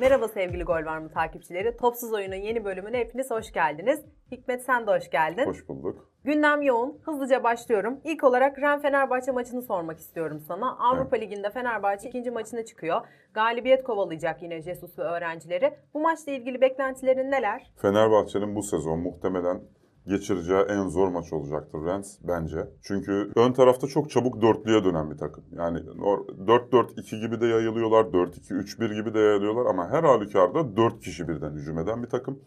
Merhaba sevgili Gol Var mı takipçileri. Topsuz Oyun'un yeni bölümüne hepiniz hoş geldiniz. Hikmet sen de hoş geldin. Hoş bulduk. Gündem yoğun. Hızlıca başlıyorum. İlk olarak Ren Fenerbahçe maçını sormak istiyorum sana. Avrupa Ligi'nde Fenerbahçe ikinci maçına çıkıyor. Galibiyet kovalayacak yine Jesus ve öğrencileri. Bu maçla ilgili beklentilerin neler? Fenerbahçe'nin bu sezon muhtemelen geçireceği en zor maç olacaktır Rennes bence. Çünkü ön tarafta çok çabuk dörtlüye dönen bir takım. Yani 4-4-2 gibi de yayılıyorlar, 4-2-3-1 gibi de yayılıyorlar ama her halükarda 4 kişi birden hücum eden bir takım.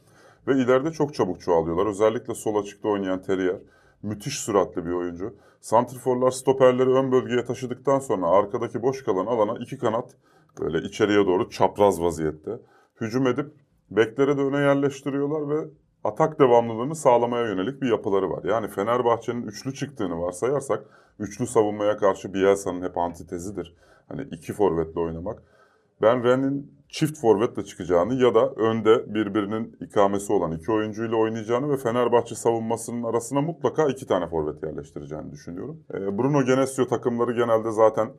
Ve ileride çok çabuk çoğalıyorlar. Özellikle sol açıkta oynayan Terrier. Müthiş süratli bir oyuncu. Santriforlar stoperleri ön bölgeye taşıdıktan sonra arkadaki boş kalan alana iki kanat böyle içeriye doğru çapraz vaziyette hücum edip beklere de öne yerleştiriyorlar ve atak devamlılığını sağlamaya yönelik bir yapıları var. Yani Fenerbahçe'nin üçlü çıktığını varsayarsak üçlü savunmaya karşı Bielsa'nın hep antitezidir. Hani iki forvetle oynamak. Ben Rennes'in çift forvetle çıkacağını ya da önde birbirinin ikamesi olan iki oyuncuyla oynayacağını ve Fenerbahçe savunmasının arasına mutlaka iki tane forvet yerleştireceğini düşünüyorum. Ee, Bruno Genesio takımları genelde zaten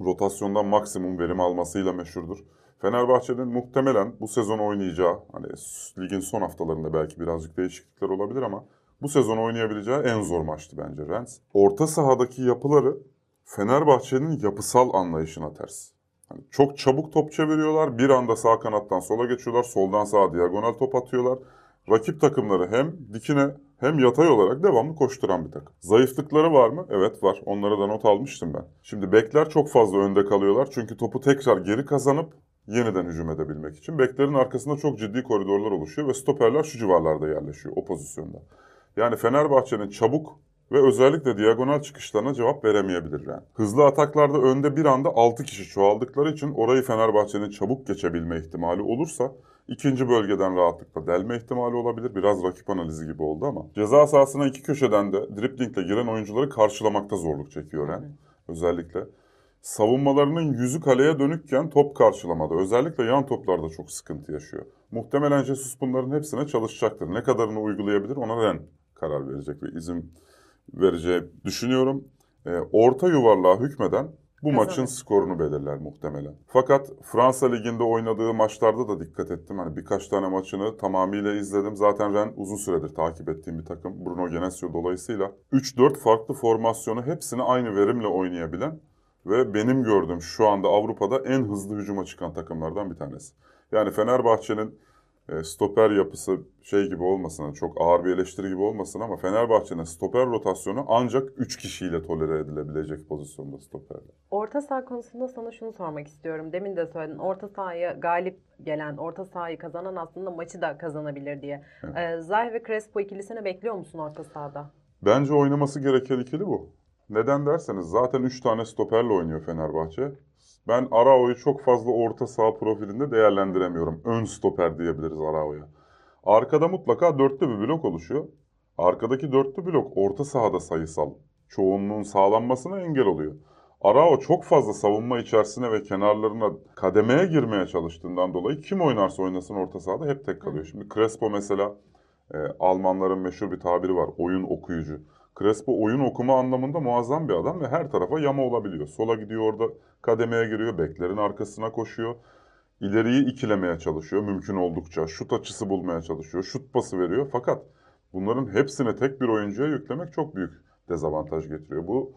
rotasyondan maksimum verim almasıyla meşhurdur. Fenerbahçe'nin muhtemelen bu sezon oynayacağı, hani ligin son haftalarında belki birazcık değişiklikler olabilir ama bu sezon oynayabileceği en zor maçtı bence Rennes. Orta sahadaki yapıları Fenerbahçe'nin yapısal anlayışına ters. Hani çok çabuk top çeviriyorlar, bir anda sağ kanattan sola geçiyorlar, soldan sağa diagonal top atıyorlar. Rakip takımları hem dikine hem yatay olarak devamlı koşturan bir takım. Zayıflıkları var mı? Evet var. Onlara da not almıştım ben. Şimdi bekler çok fazla önde kalıyorlar. Çünkü topu tekrar geri kazanıp yeniden hücum edebilmek için. Beklerin arkasında çok ciddi koridorlar oluşuyor ve stoperler şu civarlarda yerleşiyor o pozisyonda. Yani Fenerbahçe'nin çabuk ve özellikle diagonal çıkışlarına cevap veremeyebilir yani. Hızlı ataklarda önde bir anda 6 kişi çoğaldıkları için orayı Fenerbahçe'nin çabuk geçebilme ihtimali olursa ikinci bölgeden rahatlıkla delme ihtimali olabilir. Biraz rakip analizi gibi oldu ama. Ceza sahasına iki köşeden de driplingle giren oyuncuları karşılamakta zorluk çekiyor yani. Özellikle savunmalarının yüzü kaleye dönükken top karşılamada özellikle yan toplarda çok sıkıntı yaşıyor. Muhtemelen Jesus bunların hepsine çalışacaktır. Ne kadarını uygulayabilir ona Ren karar verecek ve izin vereceği düşünüyorum. E, orta yuvarlığa hükmeden bu Kazanır. maçın skorunu belirler muhtemelen. Fakat Fransa Ligi'nde oynadığı maçlarda da dikkat ettim. Hani birkaç tane maçını tamamıyla izledim. Zaten Ren uzun süredir takip ettiğim bir takım. Bruno Genesio dolayısıyla 3-4 farklı formasyonu hepsini aynı verimle oynayabilen ve benim gördüğüm şu anda Avrupa'da en hızlı hücuma çıkan takımlardan bir tanesi. Yani Fenerbahçe'nin e, stoper yapısı şey gibi olmasın, çok ağır bir eleştiri gibi olmasın ama Fenerbahçe'nin stoper rotasyonu ancak 3 kişiyle tolere edilebilecek pozisyonda stoperler. Orta saha konusunda sana şunu sormak istiyorum. Demin de söyledin. Orta sahaya galip gelen, orta sahayı kazanan aslında maçı da kazanabilir diye. Evet. Ee, ve Crespo ikilisini bekliyor musun orta sahada? Bence oynaması gereken ikili bu. Neden derseniz zaten 3 tane stoperle oynuyor Fenerbahçe. Ben Arao'yu çok fazla orta saha profilinde değerlendiremiyorum. Ön stoper diyebiliriz Arao'ya. Arkada mutlaka dörtlü bir blok oluşuyor. Arkadaki dörtlü blok orta sahada sayısal çoğunluğun sağlanmasına engel oluyor. Arao çok fazla savunma içerisine ve kenarlarına kademeye girmeye çalıştığından dolayı kim oynarsa oynasın orta sahada hep tek kalıyor. Şimdi Crespo mesela e, Almanların meşhur bir tabiri var. Oyun okuyucu. Crespo oyun okuma anlamında muazzam bir adam ve her tarafa yama olabiliyor. Sola gidiyor orada kademeye giriyor, beklerin arkasına koşuyor. İleriyi ikilemeye çalışıyor mümkün oldukça. Şut açısı bulmaya çalışıyor, şut pası veriyor. Fakat bunların hepsini tek bir oyuncuya yüklemek çok büyük dezavantaj getiriyor. Bu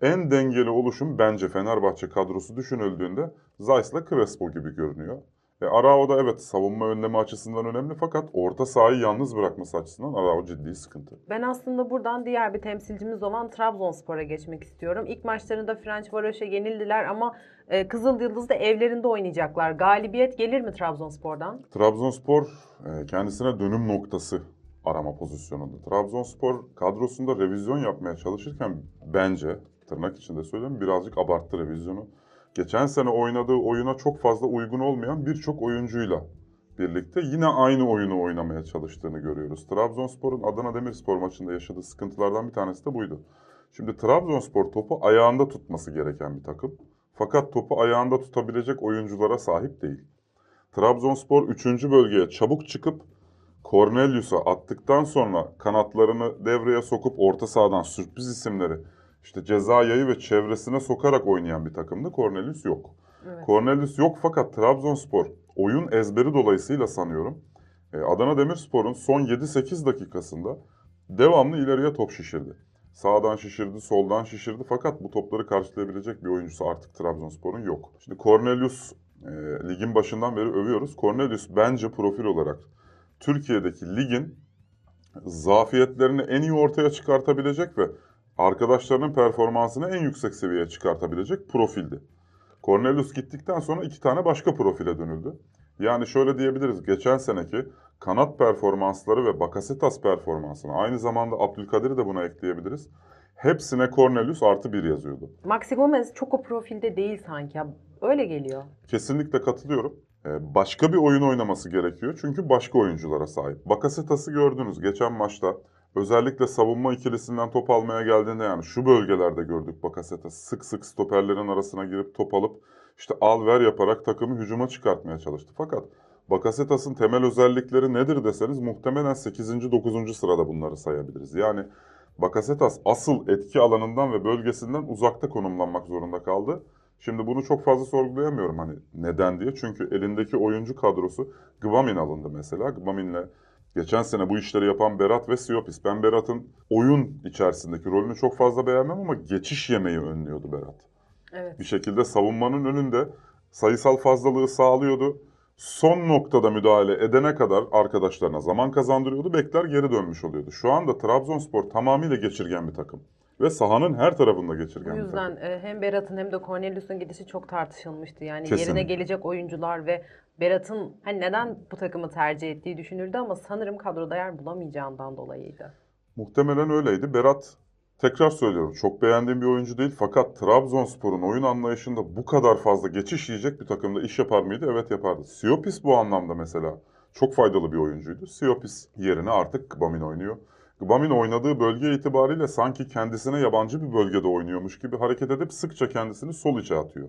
en dengeli oluşum bence Fenerbahçe kadrosu düşünüldüğünde Zeiss'la Crespo gibi görünüyor. E, Arao da evet savunma önleme açısından önemli fakat orta sahayı yalnız bırakması açısından Arao ciddi sıkıntı. Ben aslında buradan diğer bir temsilcimiz olan Trabzonspor'a geçmek istiyorum. İlk maçlarında Ferencvaros'a yenildiler ama e, Kızıl Yıldız'da evlerinde oynayacaklar. Galibiyet gelir mi Trabzonspor'dan? Trabzonspor e, kendisine dönüm noktası arama pozisyonunda. Trabzonspor kadrosunda revizyon yapmaya çalışırken bence tırnak içinde söylüyorum birazcık abarttı revizyonu. Geçen sene oynadığı oyuna çok fazla uygun olmayan birçok oyuncuyla birlikte yine aynı oyunu oynamaya çalıştığını görüyoruz. Trabzonspor'un Adana Demirspor maçında yaşadığı sıkıntılardan bir tanesi de buydu. Şimdi Trabzonspor topu ayağında tutması gereken bir takım. Fakat topu ayağında tutabilecek oyunculara sahip değil. Trabzonspor 3. bölgeye çabuk çıkıp Cornelius'a attıktan sonra kanatlarını devreye sokup orta sahadan sürpriz isimleri işte ceza yayı ve çevresine sokarak oynayan bir takımdı. Cornelius yok. Evet. Cornelius yok fakat Trabzonspor oyun ezberi dolayısıyla sanıyorum e, Adana Demirspor'un son 7-8 dakikasında devamlı ileriye top şişirdi. Sağdan şişirdi, soldan şişirdi fakat bu topları karşılayabilecek bir oyuncusu artık Trabzonspor'un yok. Şimdi Cornelius e, ligin başından beri övüyoruz. Cornelius bence profil olarak Türkiye'deki ligin zafiyetlerini en iyi ortaya çıkartabilecek ve arkadaşlarının performansını en yüksek seviyeye çıkartabilecek profildi. Cornelius gittikten sonra iki tane başka profile dönüldü. Yani şöyle diyebiliriz. Geçen seneki kanat performansları ve Bakasetas performansını aynı zamanda Abdülkadir'i de buna ekleyebiliriz. Hepsine Cornelius artı bir yazıyordu. Maxi Gomez çok o profilde değil sanki. Öyle geliyor. Kesinlikle katılıyorum. Ee, Başka bir oyun oynaması gerekiyor çünkü başka oyunculara sahip. Bakasetas'ı gördünüz geçen maçta. Özellikle savunma ikilisinden top almaya geldiğinde yani şu bölgelerde gördük Bakasetas. Sık sık stoperlerin arasına girip top alıp işte al ver yaparak takımı hücuma çıkartmaya çalıştı. Fakat Bakasetas'ın temel özellikleri nedir deseniz muhtemelen 8. 9. sırada bunları sayabiliriz. Yani Bakasetas asıl etki alanından ve bölgesinden uzakta konumlanmak zorunda kaldı. Şimdi bunu çok fazla sorgulayamıyorum hani neden diye. Çünkü elindeki oyuncu kadrosu Gvamin alındı mesela. Gvamin'le geçen sene bu işleri yapan Berat ve Siopis. Ben Berat'ın oyun içerisindeki rolünü çok fazla beğenmem ama geçiş yemeyi önlüyordu Berat. Evet. Bir şekilde savunmanın önünde sayısal fazlalığı sağlıyordu. Son noktada müdahale edene kadar arkadaşlarına zaman kazandırıyordu. Bekler geri dönmüş oluyordu. Şu anda Trabzonspor tamamıyla geçirgen bir takım. Ve sahanın her tarafında geçirgen bir yüzden e, hem Berat'ın hem de Cornelius'un gidişi çok tartışılmıştı. Yani Kesinlikle. yerine gelecek oyuncular ve Berat'ın hani neden bu takımı tercih ettiği düşünüldü ama sanırım kadroda yer bulamayacağından dolayıydı. Muhtemelen öyleydi. Berat tekrar söylüyorum çok beğendiğim bir oyuncu değil. Fakat Trabzonspor'un oyun anlayışında bu kadar fazla geçiş yiyecek bir takımda iş yapar mıydı? Evet yapardı. Siopis bu anlamda mesela çok faydalı bir oyuncuydu. Siopis yerine artık Gbamin oynuyor. Gbamin oynadığı bölge itibariyle sanki kendisine yabancı bir bölgede oynuyormuş gibi hareket edip sıkça kendisini sol içe atıyor.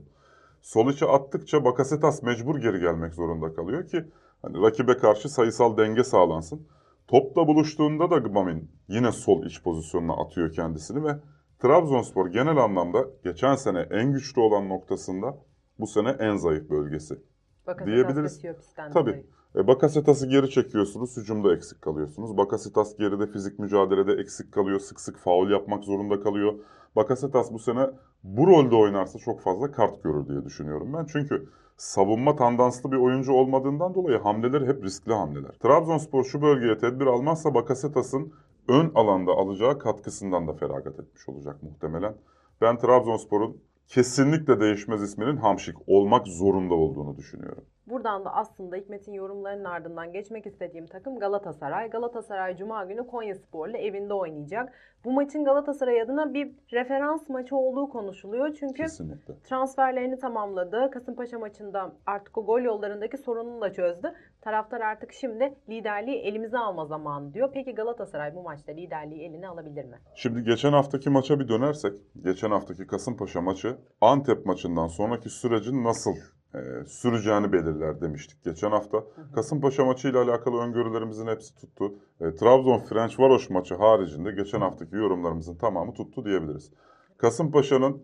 Sol içe attıkça Bakasetas mecbur geri gelmek zorunda kalıyor ki hani rakibe karşı sayısal denge sağlansın. Topla buluştuğunda da Gbamin yine sol iç pozisyonuna atıyor kendisini ve Trabzonspor genel anlamda geçen sene en güçlü olan noktasında bu sene en zayıf bölgesi. Bakasetas Diyebiliriz. Tabii. dolayı. E, Bakasetas'ı geri çekiyorsunuz, hücumda eksik kalıyorsunuz. Bakasetas geride fizik mücadelede eksik kalıyor, sık sık faul yapmak zorunda kalıyor. Bakasetas bu sene bu rolde oynarsa çok fazla kart görür diye düşünüyorum ben. Çünkü savunma tandanslı bir oyuncu olmadığından dolayı hamleleri hep riskli hamleler. Trabzonspor şu bölgeye tedbir almazsa Bakasetas'ın ön alanda alacağı katkısından da feragat etmiş olacak muhtemelen. Ben Trabzonspor'un kesinlikle değişmez isminin Hamşik olmak zorunda olduğunu düşünüyorum. Buradan da aslında Hikmet'in yorumlarının ardından geçmek istediğim takım Galatasaray. Galatasaray Cuma günü Konyaspor'la evinde oynayacak. Bu maçın Galatasaray adına bir referans maçı olduğu konuşuluyor. Çünkü Kesinlikle. transferlerini tamamladı. Kasımpaşa maçında artık o gol yollarındaki sorununu da çözdü. Taraftar artık şimdi liderliği elimize alma zamanı diyor. Peki Galatasaray bu maçta liderliği eline alabilir mi? Şimdi geçen haftaki maça bir dönersek, geçen haftaki Kasımpaşa maçı Antep maçından sonraki sürecin nasıl e, süreceğini belirler demiştik geçen hafta. Kasımpaşa maçıyla alakalı öngörülerimizin hepsi tuttu. E, Trabzon Ferencvaros maçı haricinde geçen haftaki yorumlarımızın tamamı tuttu diyebiliriz. Kasımpaşa'nın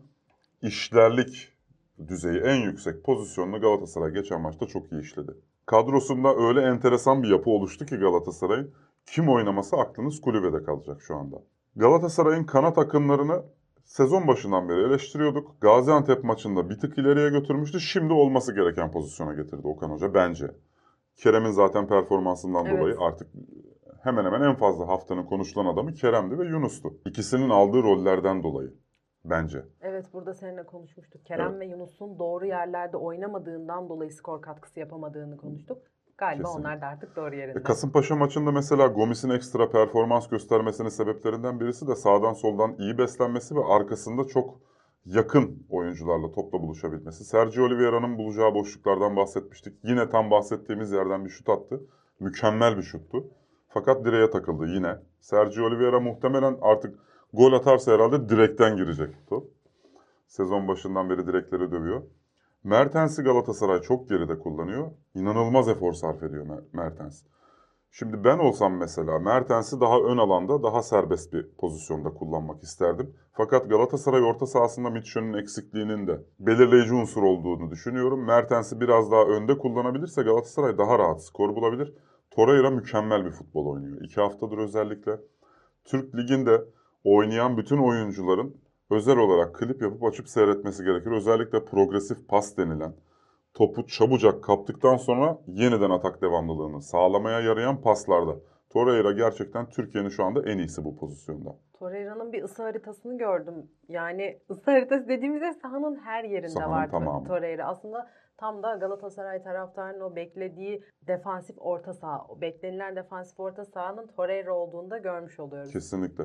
işlerlik düzeyi en yüksek pozisyonunu Galatasaray geçen maçta çok iyi işledi. Kadrosunda öyle enteresan bir yapı oluştu ki Galatasaray'ın kim oynamasa aklınız kulübede kalacak şu anda. Galatasaray'ın kanat akımlarını sezon başından beri eleştiriyorduk. Gaziantep maçında bir tık ileriye götürmüştü. Şimdi olması gereken pozisyona getirdi Okan Hoca bence. Kerem'in zaten performansından Evet. dolayı artık hemen hemen en fazla haftanın konuşulan adamı Kerem'di ve Yunus'tu. İkisinin aldığı rollerden dolayı bence. Evet burada seninle konuşmuştuk. Kerem Evet. ve Yunus'un doğru yerlerde oynamadığından dolayı skor katkısı yapamadığını konuştuk. Galiba Kesinlikle. onlar da artık doğru yerinde. E, Kasımpaşa maçında mesela Gomis'in ekstra performans göstermesinin sebeplerinden birisi de sağdan soldan iyi beslenmesi ve arkasında çok yakın oyuncularla topla buluşabilmesi. Sergio Oliveira'nın bulacağı boşluklardan bahsetmiştik. Yine tam bahsettiğimiz yerden bir şut attı. Mükemmel bir şuttu. Fakat direğe takıldı yine. Sergio Oliveira muhtemelen artık gol atarsa herhalde direkten girecek top. Sezon başından beri direkleri dövüyor. Mertens'i Galatasaray çok geride kullanıyor. İnanılmaz efor sarf ediyor Mer- Mertens. Şimdi ben olsam mesela Mertens'i daha ön alanda daha serbest bir pozisyonda kullanmak isterdim. Fakat Galatasaray orta sahasında Mitchell'in eksikliğinin de belirleyici unsur olduğunu düşünüyorum. Mertens'i biraz daha önde kullanabilirse Galatasaray daha rahat skor bulabilir. Torreira mükemmel bir futbol oynuyor. İki haftadır özellikle Türk Ligi'nde oynayan bütün oyuncuların özel olarak klip yapıp açıp seyretmesi gerekir. Özellikle progresif pas denilen topu çabucak kaptıktan sonra yeniden atak devamlılığını sağlamaya yarayan paslarda. Torreira gerçekten Türkiye'nin şu anda en iyisi bu pozisyonda. Torreira'nın bir ısı haritasını gördüm. Yani ısı haritası dediğimizde sahanın her yerinde Sahanın var tamamı. Torreira. Aslında tam da Galatasaray taraftarının o beklediği defansif orta saha, o beklenilen defansif orta sahanın Torreira olduğunu da görmüş oluyoruz. Kesinlikle.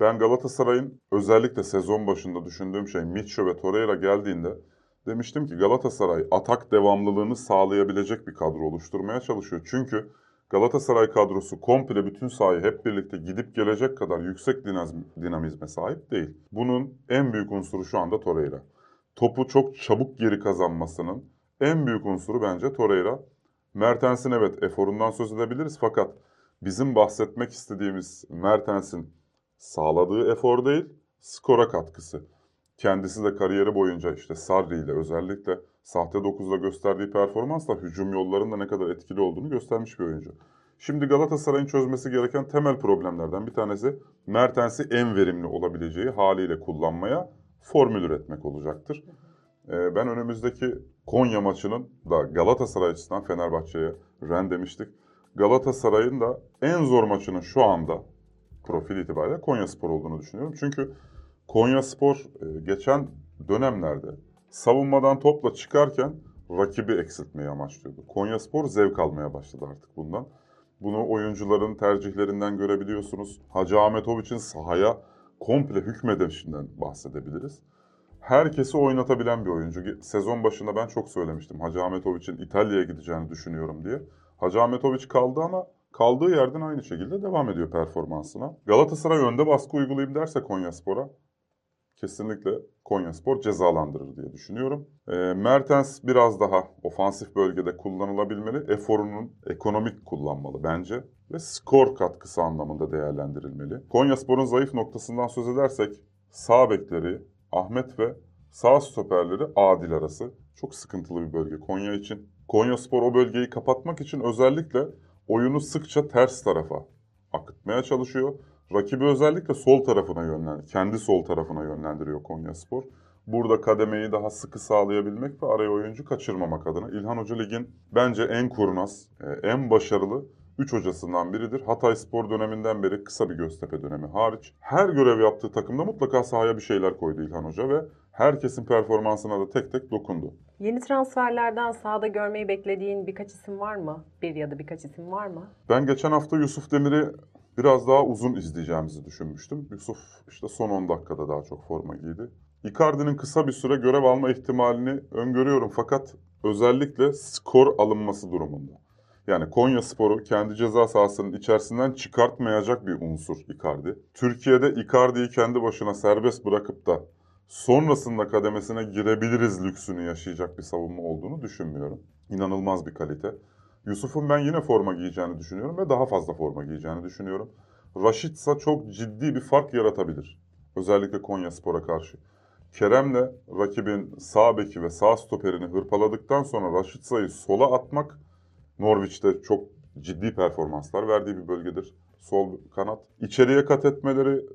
Ben Galatasaray'ın özellikle sezon başında düşündüğüm şey Mitcho ve Torreira geldiğinde demiştim ki Galatasaray atak devamlılığını sağlayabilecek bir kadro oluşturmaya çalışıyor. Çünkü Galatasaray kadrosu komple bütün sahayı hep birlikte gidip gelecek kadar yüksek dinamizme sahip değil. Bunun en büyük unsuru şu anda Torreira. Topu çok çabuk geri kazanmasının en büyük unsuru bence Torreira. Mertens'in evet eforundan söz edebiliriz fakat bizim bahsetmek istediğimiz Mertens'in sağladığı efor değil, skora katkısı. Kendisi de kariyeri boyunca işte Sarri ile özellikle sahte 9'da gösterdiği performansla hücum yollarında ne kadar etkili olduğunu göstermiş bir oyuncu. Şimdi Galatasaray'ın çözmesi gereken temel problemlerden bir tanesi Mertens'i en verimli olabileceği haliyle kullanmaya formül üretmek olacaktır. Ee, ben önümüzdeki Konya maçının da Galatasaray açısından Fenerbahçe'ye ren demiştik. Galatasaray'ın da en zor maçının şu anda profil itibariyle Konya Spor olduğunu düşünüyorum. Çünkü Konya Spor e, geçen dönemlerde savunmadan topla çıkarken rakibi eksiltmeyi amaçlıyordu. Konya Spor zevk almaya başladı artık bundan. Bunu oyuncuların tercihlerinden görebiliyorsunuz. Hacı Ahmetoviç'in sahaya komple hükmedişinden bahsedebiliriz. Herkesi oynatabilen bir oyuncu. Sezon başında ben çok söylemiştim. Hacı Ahmetoviç'in İtalya'ya gideceğini düşünüyorum diye. Hacı Ahmetoviç kaldı ama kaldığı yerden aynı şekilde devam ediyor performansına. Galatasaray önde baskı uygulayayım derse Konyaspor'a kesinlikle Konyaspor cezalandırır diye düşünüyorum. E, Mertens biraz daha ofansif bölgede kullanılabilmeli. Eforunun ekonomik kullanmalı bence ve skor katkısı anlamında değerlendirilmeli. Konyaspor'un zayıf noktasından söz edersek sağ bekleri Ahmet ve sağ stoperleri Adil arası çok sıkıntılı bir bölge Konya için. Konyaspor o bölgeyi kapatmak için özellikle oyunu sıkça ters tarafa akıtmaya çalışıyor. Rakibi özellikle sol tarafına yönlendiriyor. Kendi sol tarafına yönlendiriyor Konyaspor. Burada kademeyi daha sıkı sağlayabilmek ve araya oyuncu kaçırmamak adına. İlhan Hoca Lig'in bence en kurnaz, e, en başarılı 3 hocasından biridir. Hatay Spor döneminden beri kısa bir Göztepe dönemi hariç. Her görev yaptığı takımda mutlaka sahaya bir şeyler koydu İlhan Hoca ve herkesin performansına da tek tek dokundu. Yeni transferlerden sahada görmeyi beklediğin birkaç isim var mı? Bir ya da birkaç isim var mı? Ben geçen hafta Yusuf Demir'i biraz daha uzun izleyeceğimizi düşünmüştüm. Yusuf işte son 10 dakikada daha çok forma giydi. Icardi'nin kısa bir süre görev alma ihtimalini öngörüyorum fakat özellikle skor alınması durumunda. Yani Konya Sporu kendi ceza sahasının içerisinden çıkartmayacak bir unsur Icardi. Türkiye'de Icardi'yi kendi başına serbest bırakıp da sonrasında kademesine girebiliriz lüksünü yaşayacak bir savunma olduğunu düşünmüyorum. İnanılmaz bir kalite. Yusuf'un ben yine forma giyeceğini düşünüyorum ve daha fazla forma giyeceğini düşünüyorum. Raşitsa çok ciddi bir fark yaratabilir. Özellikle Konya Spor'a karşı. Kerem'le rakibin sağ beki ve sağ stoperini hırpaladıktan sonra Raşitsa'yı sola atmak Norwich'te çok ciddi performanslar verdiği bir bölgedir. Sol kanat. İçeriye kat etmeleri,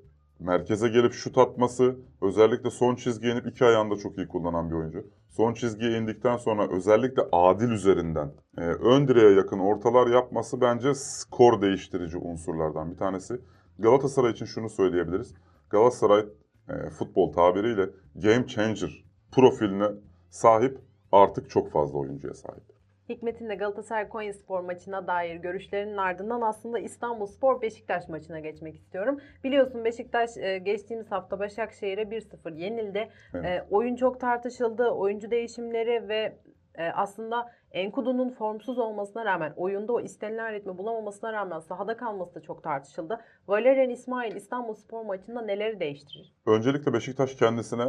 merkeze gelip şut atması, özellikle son çizgiye inip iki ayağında çok iyi kullanan bir oyuncu. Son çizgiye indikten sonra özellikle adil üzerinden e, ön direğe yakın ortalar yapması bence skor değiştirici unsurlardan bir tanesi. Galatasaray için şunu söyleyebiliriz. Galatasaray e, futbol tabiriyle game changer profiline sahip artık çok fazla oyuncuya sahip. Hikmet'in de Galatasaray Konya Spor maçına dair görüşlerinin ardından aslında İstanbul Spor Beşiktaş maçına geçmek istiyorum. Biliyorsun Beşiktaş e, geçtiğimiz hafta Başakşehir'e 1-0 yenildi. Evet. E, oyun çok tartışıldı. Oyuncu değişimleri ve e, aslında Enkudu'nun formsuz olmasına rağmen oyunda o istenilen ritmi bulamamasına rağmen sahada kalması da çok tartışıldı. Valerian İsmail İstanbul Spor maçında neleri değiştirir? Öncelikle Beşiktaş kendisine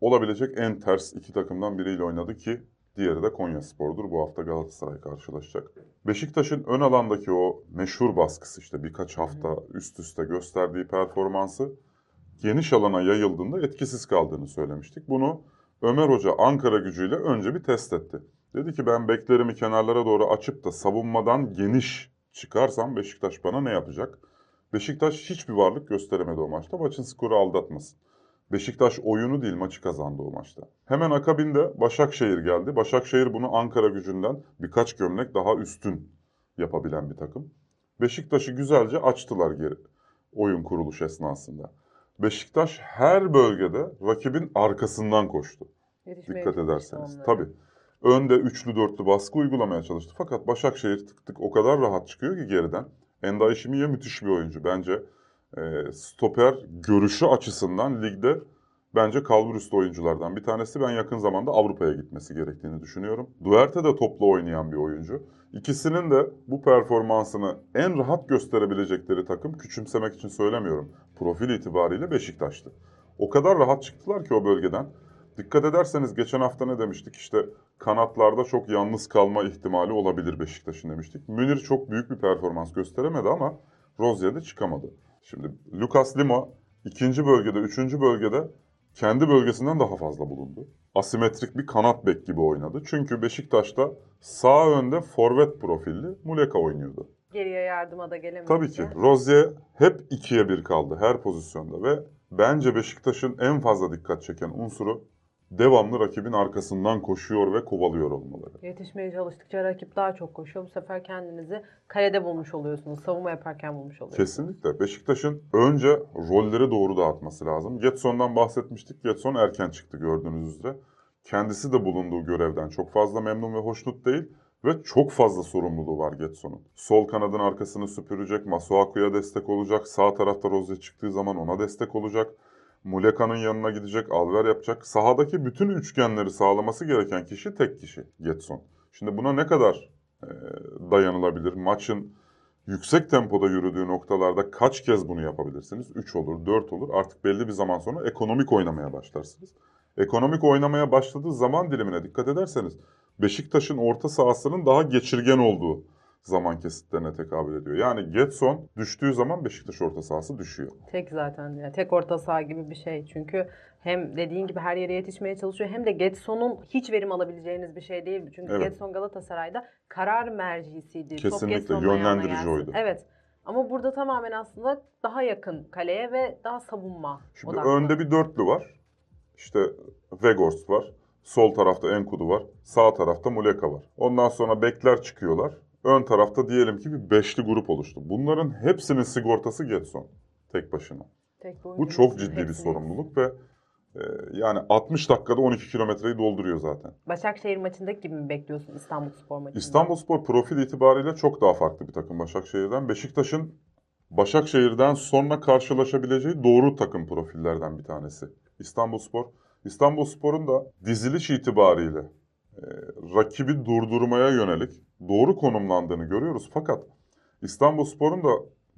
olabilecek en ters iki takımdan biriyle oynadı ki Diğeri de Konya Spor'dur. Bu hafta Galatasaray karşılaşacak. Beşiktaş'ın ön alandaki o meşhur baskısı işte birkaç hafta üst üste gösterdiği performansı geniş alana yayıldığında etkisiz kaldığını söylemiştik. Bunu Ömer Hoca Ankara gücüyle önce bir test etti. Dedi ki ben beklerimi kenarlara doğru açıp da savunmadan geniş çıkarsam Beşiktaş bana ne yapacak? Beşiktaş hiçbir varlık gösteremedi o maçta. Maçın skoru aldatmasın. Beşiktaş oyunu değil maçı kazandı o maçta. Hemen akabinde Başakşehir geldi. Başakşehir bunu Ankara gücünden birkaç gömlek daha üstün yapabilen bir takım. Beşiktaş'ı güzelce açtılar geri oyun kuruluş esnasında. Beşiktaş her bölgede rakibin arkasından koştu. Yetişmeye Dikkat ederseniz. onlara. Tabii. Önde üçlü dörtlü baskı uygulamaya çalıştı. Fakat Başakşehir tık tık o kadar rahat çıkıyor ki geriden. Enda Eşimiye müthiş bir oyuncu. Bence e, stoper görüşü açısından ligde bence kalburüstü oyunculardan bir tanesi. Ben yakın zamanda Avrupa'ya gitmesi gerektiğini düşünüyorum. Duarte de topla oynayan bir oyuncu. İkisinin de bu performansını en rahat gösterebilecekleri takım küçümsemek için söylemiyorum. Profil itibariyle Beşiktaş'tı. O kadar rahat çıktılar ki o bölgeden. Dikkat ederseniz geçen hafta ne demiştik? İşte kanatlarda çok yalnız kalma ihtimali olabilir Beşiktaş'ın demiştik. Münir çok büyük bir performans gösteremedi ama Rozier'de çıkamadı. Şimdi Lucas Lima ikinci bölgede, üçüncü bölgede kendi bölgesinden daha fazla bulundu. Asimetrik bir kanat bek gibi oynadı. Çünkü Beşiktaş'ta sağ önde forvet profilli Muleka oynuyordu. Geriye yardıma da gelemedi. Tabii ki. Rozier hep ikiye bir kaldı her pozisyonda ve bence Beşiktaş'ın en fazla dikkat çeken unsuru devamlı rakibin arkasından koşuyor ve kovalıyor olmaları. Yetişmeye çalıştıkça rakip daha çok koşuyor. Bu sefer kendinizi kalede bulmuş oluyorsunuz. Savunma yaparken bulmuş oluyorsunuz. Kesinlikle. Beşiktaş'ın önce rolleri doğru dağıtması lazım. Getson'dan bahsetmiştik. Getson erken çıktı gördüğünüz üzere. Kendisi de bulunduğu görevden çok fazla memnun ve hoşnut değil. Ve çok fazla sorumluluğu var Getson'un. Sol kanadın arkasını süpürecek, Masuaku'ya destek olacak. Sağ tarafta Rozier çıktığı zaman ona destek olacak. Muleka'nın yanına gidecek, alver yapacak. Sahadaki bütün üçgenleri sağlaması gereken kişi tek kişi Getson. Şimdi buna ne kadar e, dayanılabilir? Maçın yüksek tempoda yürüdüğü noktalarda kaç kez bunu yapabilirsiniz? 3 olur, 4 olur. Artık belli bir zaman sonra ekonomik oynamaya başlarsınız. Ekonomik oynamaya başladığı zaman dilimine dikkat ederseniz Beşiktaş'ın orta sahasının daha geçirgen olduğu zaman kesitlerine tekabül ediyor. Yani Getson düştüğü zaman Beşiktaş orta sahası düşüyor. Tek zaten yani tek orta saha gibi bir şey. Çünkü hem dediğin gibi her yere yetişmeye çalışıyor hem de Getson'un hiç verim alabileceğiniz bir şey değil. Çünkü Evet. Getson Galatasaray'da karar mercisiydi. Top Kesinlikle, yönlendirici oydu. Evet. Ama burada tamamen aslında daha yakın kaleye ve daha savunma Şimdi odaklı. önde bir dörtlü var. İşte Vegors var. Sol tarafta Enkudu var. Sağ tarafta Muleka var. Ondan sonra bekler çıkıyorlar. Ön tarafta diyelim ki bir beşli grup oluştu. Bunların hepsinin sigortası Getson. Tek başına. Tek Bu çok ciddi bir hepsini- sorumluluk ve e, yani 60 dakikada 12 kilometreyi dolduruyor zaten. Başakşehir maçındaki gibi mi bekliyorsun İstanbul Spor maçında? İstanbulspor profil itibariyle çok daha farklı bir takım Başakşehir'den. Beşiktaş'ın Başakşehir'den sonra karşılaşabileceği doğru takım profillerden bir tanesi. İstanbulspor. İstanbulspor'un da diziliş itibariyle e, rakibi durdurmaya yönelik doğru konumlandığını görüyoruz. Fakat İstanbulspor'un da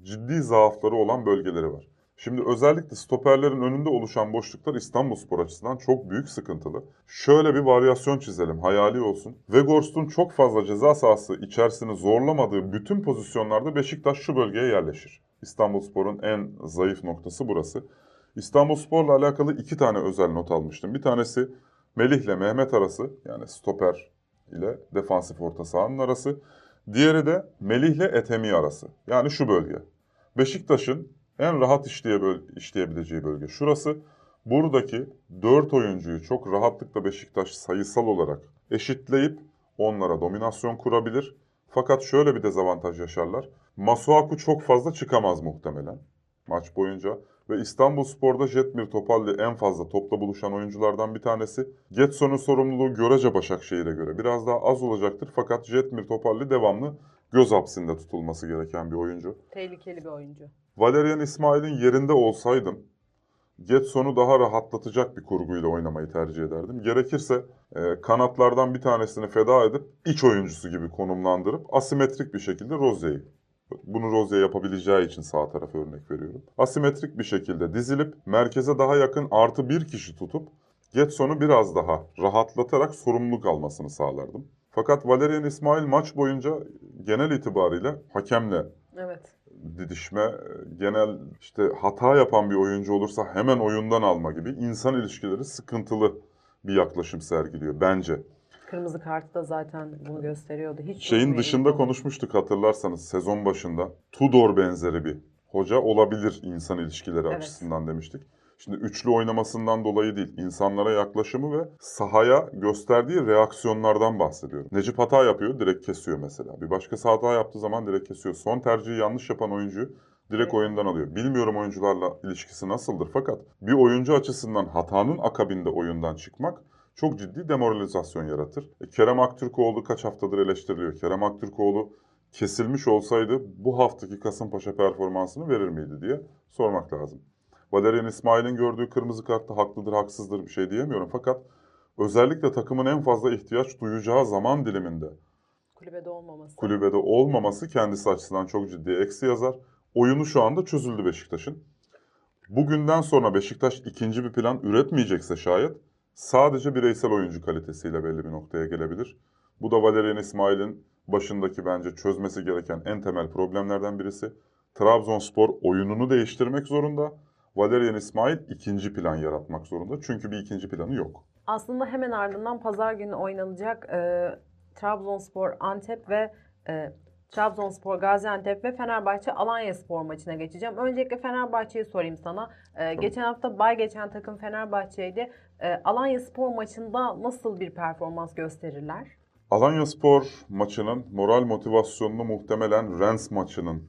ciddi zaafları olan bölgeleri var. Şimdi özellikle stoperlerin önünde oluşan boşluklar İstanbulspor açısından çok büyük sıkıntılı. Şöyle bir varyasyon çizelim, hayali olsun. Weghorst'un çok fazla ceza sahası içerisini zorlamadığı bütün pozisyonlarda Beşiktaş şu bölgeye yerleşir. İstanbulspor'un en zayıf noktası burası. İstanbulspor'la alakalı iki tane özel not almıştım. Bir tanesi Melih'le Mehmet arası yani stoper ile defansif orta sahanın arası. Diğeri de Melih'le Etemi arası. Yani şu bölge. Beşiktaş'ın en rahat işleyebileceği bölge şurası. Buradaki 4 oyuncuyu çok rahatlıkla Beşiktaş sayısal olarak eşitleyip onlara dominasyon kurabilir. Fakat şöyle bir dezavantaj yaşarlar. Masuaku çok fazla çıkamaz muhtemelen maç boyunca. Ve İstanbulspor'da Jetmir Topalli en fazla topla buluşan oyunculardan bir tanesi. Getson'un sorumluluğu görece Başakşehir'e göre biraz daha az olacaktır. Fakat Jetmir Topalli devamlı göz hapsinde tutulması gereken bir oyuncu. Tehlikeli bir oyuncu. Valerian İsmail'in yerinde olsaydım Getson'u daha rahatlatacak bir kurguyla oynamayı tercih ederdim. Gerekirse e, kanatlardan bir tanesini feda edip iç oyuncusu gibi konumlandırıp asimetrik bir şekilde Rozier'i bunu Rozier yapabileceği için sağ tarafa örnek veriyorum. Asimetrik bir şekilde dizilip merkeze daha yakın artı bir kişi tutup Getson'u biraz daha rahatlatarak sorumluluk almasını sağlardım. Fakat Valerian İsmail maç boyunca genel itibariyle hakemle Evet. didişme, genel işte hata yapan bir oyuncu olursa hemen oyundan alma gibi insan ilişkileri sıkıntılı bir yaklaşım sergiliyor bence. Kırmızı kartı da zaten bunu gösteriyordu. Hiç Şeyin dışında konuşmuştuk hatırlarsanız sezon başında. Tudor benzeri bir hoca olabilir insan ilişkileri Evet. açısından demiştik. Şimdi üçlü oynamasından dolayı değil, insanlara yaklaşımı ve sahaya gösterdiği reaksiyonlardan bahsediyorum. Necip hata yapıyor, direkt kesiyor mesela. Bir başkası hata yaptığı zaman direkt kesiyor. Son tercihi yanlış yapan oyuncuyu direkt Evet. oyundan alıyor. Bilmiyorum oyuncularla ilişkisi nasıldır fakat bir oyuncu açısından hatanın akabinde oyundan çıkmak çok ciddi demoralizasyon yaratır. E, Kerem Aktürkoğlu kaç haftadır eleştiriliyor. Kerem Aktürkoğlu kesilmiş olsaydı bu haftaki Kasımpaşa performansını verir miydi diye sormak lazım. Valerian İsmail'in gördüğü kırmızı kartta haklıdır, haksızdır bir şey diyemiyorum. Fakat özellikle takımın en fazla ihtiyaç duyacağı zaman diliminde kulübede olmaması. kulübede olmaması kendisi açısından çok ciddi eksi yazar. Oyunu şu anda çözüldü Beşiktaş'ın. Bugünden sonra Beşiktaş ikinci bir plan üretmeyecekse şayet sadece bireysel oyuncu kalitesiyle belli bir noktaya gelebilir. Bu da Valerian İsmail'in başındaki bence çözmesi gereken en temel problemlerden birisi. Trabzonspor oyununu değiştirmek zorunda. Valerian İsmail ikinci plan yaratmak zorunda. Çünkü bir ikinci planı yok. Aslında hemen ardından pazar günü oynanacak e, Trabzonspor Antep ve e, Trabzonspor Gaziantep ve Fenerbahçe Alanya Spor maçına geçeceğim. Öncelikle Fenerbahçe'yi sorayım sana. E, geçen hafta bay geçen takım Fenerbahçe'ydi. E, Alanya Spor maçında nasıl bir performans gösterirler? Alanya Spor maçının moral motivasyonunu muhtemelen Rennes maçının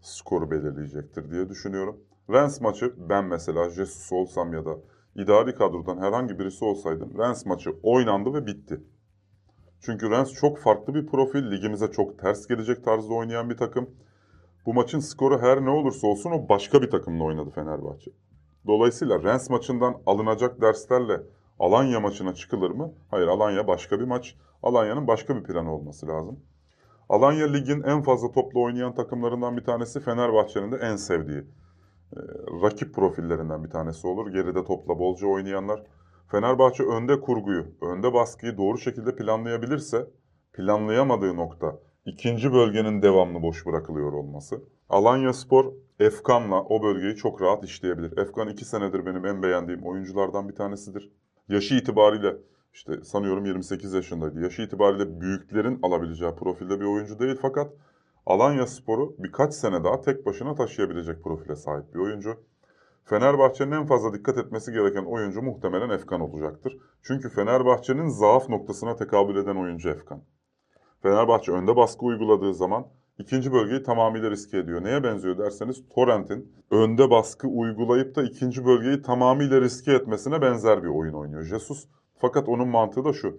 skoru belirleyecektir diye düşünüyorum. Rennes maçı ben mesela Jesus olsam ya da idari kadrodan herhangi birisi olsaydım Rennes maçı oynandı ve bitti. Çünkü Rennes çok farklı bir profil, ligimize çok ters gelecek tarzda oynayan bir takım. Bu maçın skoru her ne olursa olsun o başka bir takımla oynadı Fenerbahçe. Dolayısıyla Rennes maçından alınacak derslerle Alanya maçına çıkılır mı? Hayır Alanya başka bir maç. Alanya'nın başka bir planı olması lazım. Alanya ligin en fazla topla oynayan takımlarından bir tanesi Fenerbahçe'nin de en sevdiği e, rakip profillerinden bir tanesi olur. Geride topla bolca oynayanlar. Fenerbahçe önde kurguyu, önde baskıyı doğru şekilde planlayabilirse planlayamadığı nokta ikinci bölgenin devamlı boş bırakılıyor olması. Alanya Spor Efkan'la o bölgeyi çok rahat işleyebilir. Efkan iki senedir benim en beğendiğim oyunculardan bir tanesidir. Yaşı itibariyle işte sanıyorum 28 yaşındaydı. Yaşı itibariyle büyüklerin alabileceği profilde bir oyuncu değil fakat Alanya Spor'u birkaç sene daha tek başına taşıyabilecek profile sahip bir oyuncu. Fenerbahçe'nin en fazla dikkat etmesi gereken oyuncu muhtemelen Efkan olacaktır. Çünkü Fenerbahçe'nin zaaf noktasına tekabül eden oyuncu Efkan. Fenerbahçe önde baskı uyguladığı zaman ikinci bölgeyi tamamıyla riske ediyor. Neye benziyor derseniz Torrent'in önde baskı uygulayıp da ikinci bölgeyi tamamıyla riske etmesine benzer bir oyun oynuyor Jesus. Fakat onun mantığı da şu.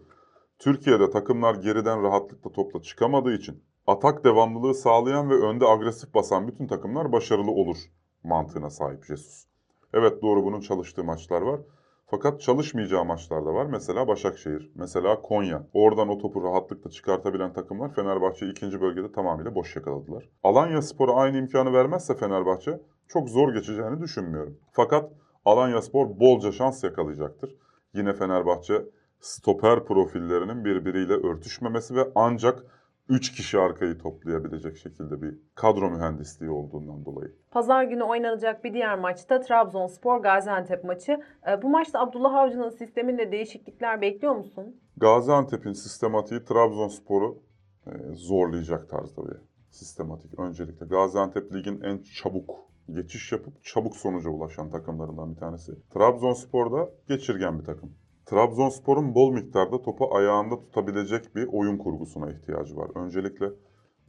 Türkiye'de takımlar geriden rahatlıkla topla çıkamadığı için atak devamlılığı sağlayan ve önde agresif basan bütün takımlar başarılı olur mantığına sahip Jesus. Evet doğru bunun çalıştığı maçlar var. Fakat çalışmayacağı maçlar da var. Mesela Başakşehir, mesela Konya. Oradan o topu rahatlıkla çıkartabilen takımlar Fenerbahçe'yi ikinci bölgede tamamıyla boş yakaladılar. Alanya Spor'a aynı imkanı vermezse Fenerbahçe çok zor geçeceğini düşünmüyorum. Fakat Alanya Spor bolca şans yakalayacaktır. Yine Fenerbahçe stoper profillerinin birbiriyle örtüşmemesi ve ancak 3 kişi arkayı toplayabilecek şekilde bir kadro mühendisliği olduğundan dolayı. Pazar günü oynanacak bir diğer maçta Trabzonspor Gaziantep maçı. E, bu maçta Abdullah Avcı'nın sisteminde değişiklikler bekliyor musun? Gaziantep'in sistematiği Trabzonspor'u e, zorlayacak tarzda bir sistematik. Öncelikle Gaziantep ligin en çabuk geçiş yapıp çabuk sonuca ulaşan takımlarından bir tanesi. Trabzonspor da geçirgen bir takım. Trabzonspor'un bol miktarda topu ayağında tutabilecek bir oyun kurgusuna ihtiyacı var. Öncelikle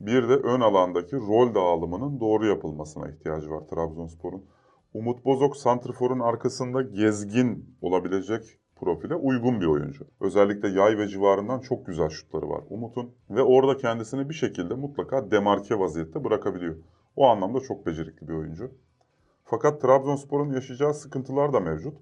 bir de ön alandaki rol dağılımının doğru yapılmasına ihtiyacı var Trabzonspor'un. Umut Bozok santrforun arkasında gezgin olabilecek profile uygun bir oyuncu. Özellikle yay ve civarından çok güzel şutları var Umut'un ve orada kendisini bir şekilde mutlaka demarke vaziyette bırakabiliyor. O anlamda çok becerikli bir oyuncu. Fakat Trabzonspor'un yaşayacağı sıkıntılar da mevcut.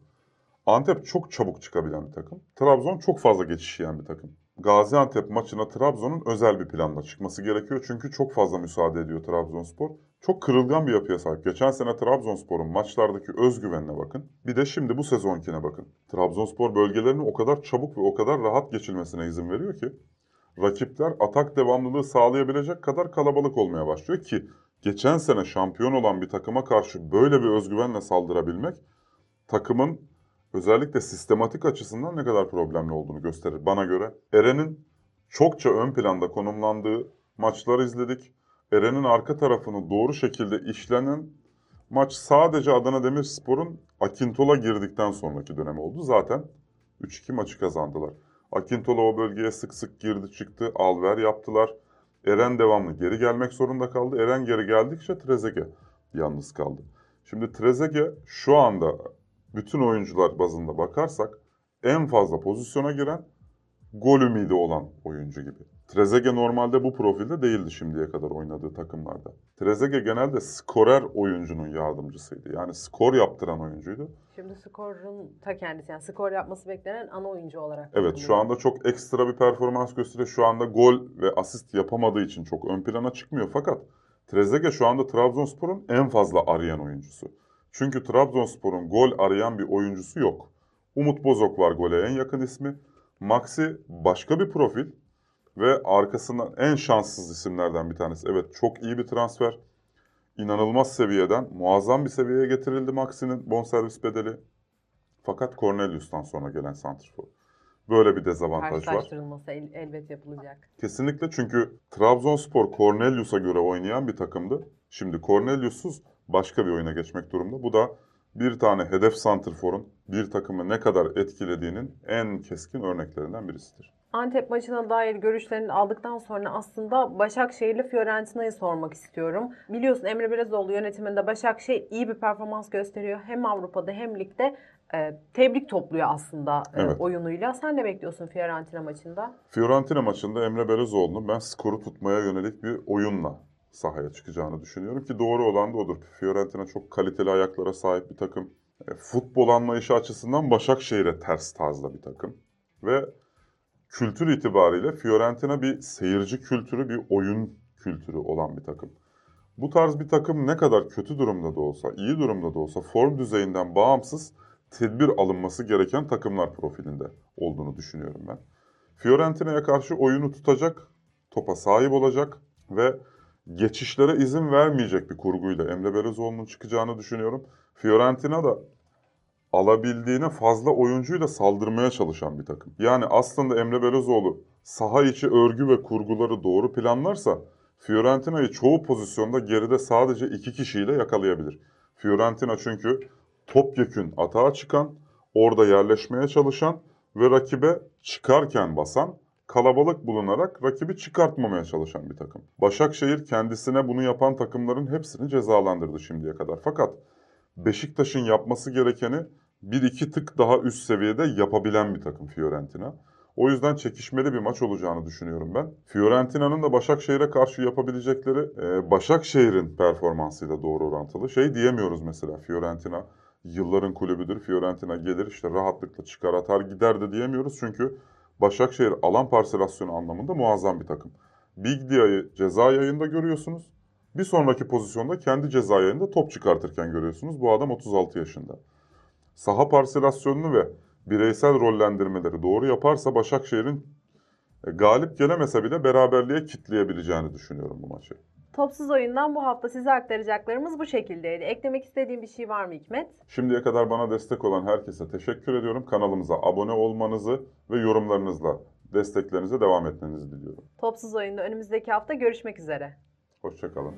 Antep çok çabuk çıkabilen bir takım. Trabzon çok fazla geçiş yiyen bir takım. Gaziantep maçına Trabzon'un özel bir planla çıkması gerekiyor. Çünkü çok fazla müsaade ediyor Trabzonspor. Çok kırılgan bir yapıya sahip. Geçen sene Trabzonspor'un maçlardaki özgüvenine bakın. Bir de şimdi bu sezonkine bakın. Trabzonspor bölgelerini o kadar çabuk ve o kadar rahat geçilmesine izin veriyor ki rakipler atak devamlılığı sağlayabilecek kadar kalabalık olmaya başlıyor ki geçen sene şampiyon olan bir takıma karşı böyle bir özgüvenle saldırabilmek takımın özellikle sistematik açısından ne kadar problemli olduğunu gösterir bana göre. Eren'in çokça ön planda konumlandığı maçları izledik. Eren'in arka tarafını doğru şekilde işlenen maç sadece Adana Demirspor'un Akintola girdikten sonraki dönemi oldu. Zaten 3-2 maçı kazandılar. Akintola o bölgeye sık sık girdi çıktı, alver yaptılar. Eren devamlı geri gelmek zorunda kaldı. Eren geri geldikçe Trezeguet yalnız kaldı. Şimdi Trezeguet şu anda bütün oyuncular bazında bakarsak en fazla pozisyona giren gol ümidi olan oyuncu gibi. Trezeguet normalde bu profilde değildi şimdiye kadar oynadığı takımlarda. Trezeguet genelde skorer oyuncunun yardımcısıydı. Yani skor yaptıran oyuncuydu. Şimdi skorun ta kendisi yani skor yapması beklenen ana oyuncu olarak. Evet şu anda çok ekstra bir performans gösteriyor. Şu anda gol ve asist yapamadığı için çok ön plana çıkmıyor. Fakat Trezeguet şu anda Trabzonspor'un en fazla arayan oyuncusu. Çünkü Trabzonspor'un gol arayan bir oyuncusu yok. Umut Bozok var gole en yakın ismi. Maxi başka bir profil ve arkasından en şanssız isimlerden bir tanesi. Evet çok iyi bir transfer. İnanılmaz seviyeden muazzam bir seviyeye getirildi Maxi'nin bonservis bedeli. Fakat Cornelius'tan sonra gelen santrfor. Böyle bir dezavantaj var. Karşılaştırılması el- elbet yapılacak. Kesinlikle çünkü Trabzonspor Cornelius'a göre oynayan bir takımdı. Şimdi Cornelius'suz başka bir oyuna geçmek durumda. Bu da bir tane hedef santrforun bir takımı ne kadar etkilediğinin en keskin örneklerinden birisidir. Antep maçına dair görüşlerini aldıktan sonra aslında Başakşehir'le Fiorentina'yı sormak istiyorum. Biliyorsun Emre Belezoğlu yönetiminde Başakşehir iyi bir performans gösteriyor. Hem Avrupa'da hem ligde e, tebrik topluyor aslında e, Evet. oyunuyla. Sen ne bekliyorsun Fiorentina maçında? Fiorentina maçında Emre Belözoğlu'nun ben skoru tutmaya yönelik bir oyunla sahaya çıkacağını düşünüyorum ki doğru olan da odur. Fiorentina çok kaliteli ayaklara sahip bir takım. E, futbol anlayışı açısından Başakşehir'e ters tarzda bir takım. Ve kültür itibariyle Fiorentina bir seyirci kültürü, bir oyun kültürü olan bir takım. Bu tarz bir takım ne kadar kötü durumda da olsa, iyi durumda da olsa form düzeyinden bağımsız tedbir alınması gereken takımlar profilinde olduğunu düşünüyorum ben. Fiorentina'ya karşı oyunu tutacak, topa sahip olacak ve geçişlere izin vermeyecek bir kurguyla Emre Belözoğlu'nun çıkacağını düşünüyorum. Fiorentina da alabildiğine fazla oyuncuyla saldırmaya çalışan bir takım. Yani aslında Emre Belözoğlu saha içi örgü ve kurguları doğru planlarsa Fiorentina'yı çoğu pozisyonda geride sadece iki kişiyle yakalayabilir. Fiorentina çünkü topyekün atağa çıkan, orada yerleşmeye çalışan ve rakibe çıkarken basan, kalabalık bulunarak rakibi çıkartmamaya çalışan bir takım. Başakşehir kendisine bunu yapan takımların hepsini cezalandırdı şimdiye kadar. Fakat Beşiktaş'ın yapması gerekeni bir iki tık daha üst seviyede yapabilen bir takım Fiorentina. O yüzden çekişmeli bir maç olacağını düşünüyorum ben. Fiorentina'nın da Başakşehir'e karşı yapabilecekleri e, Başakşehir'in performansıyla doğru orantılı. Şey diyemiyoruz mesela Fiorentina yılların kulübüdür. Fiorentina gelir işte rahatlıkla çıkar atar gider de diyemiyoruz. Çünkü Başakşehir alan parselasyonu anlamında muazzam bir takım. Big Dia'yı ceza yayında görüyorsunuz. Bir sonraki pozisyonda kendi ceza yayında top çıkartırken görüyorsunuz. Bu adam 36 yaşında. Saha parselasyonunu ve bireysel rollendirmeleri doğru yaparsa Başakşehir'in e, galip gelemese bile beraberliğe kitleyebileceğini düşünüyorum bu maçı. Topsuz oyundan bu hafta size aktaracaklarımız bu şekildeydi. Eklemek istediğin bir şey var mı Hikmet? Şimdiye kadar bana destek olan herkese teşekkür ediyorum. Kanalımıza abone olmanızı ve yorumlarınızla desteklerinize devam etmenizi diliyorum. Topsuz oyunda önümüzdeki hafta görüşmek üzere. Hoşçakalın.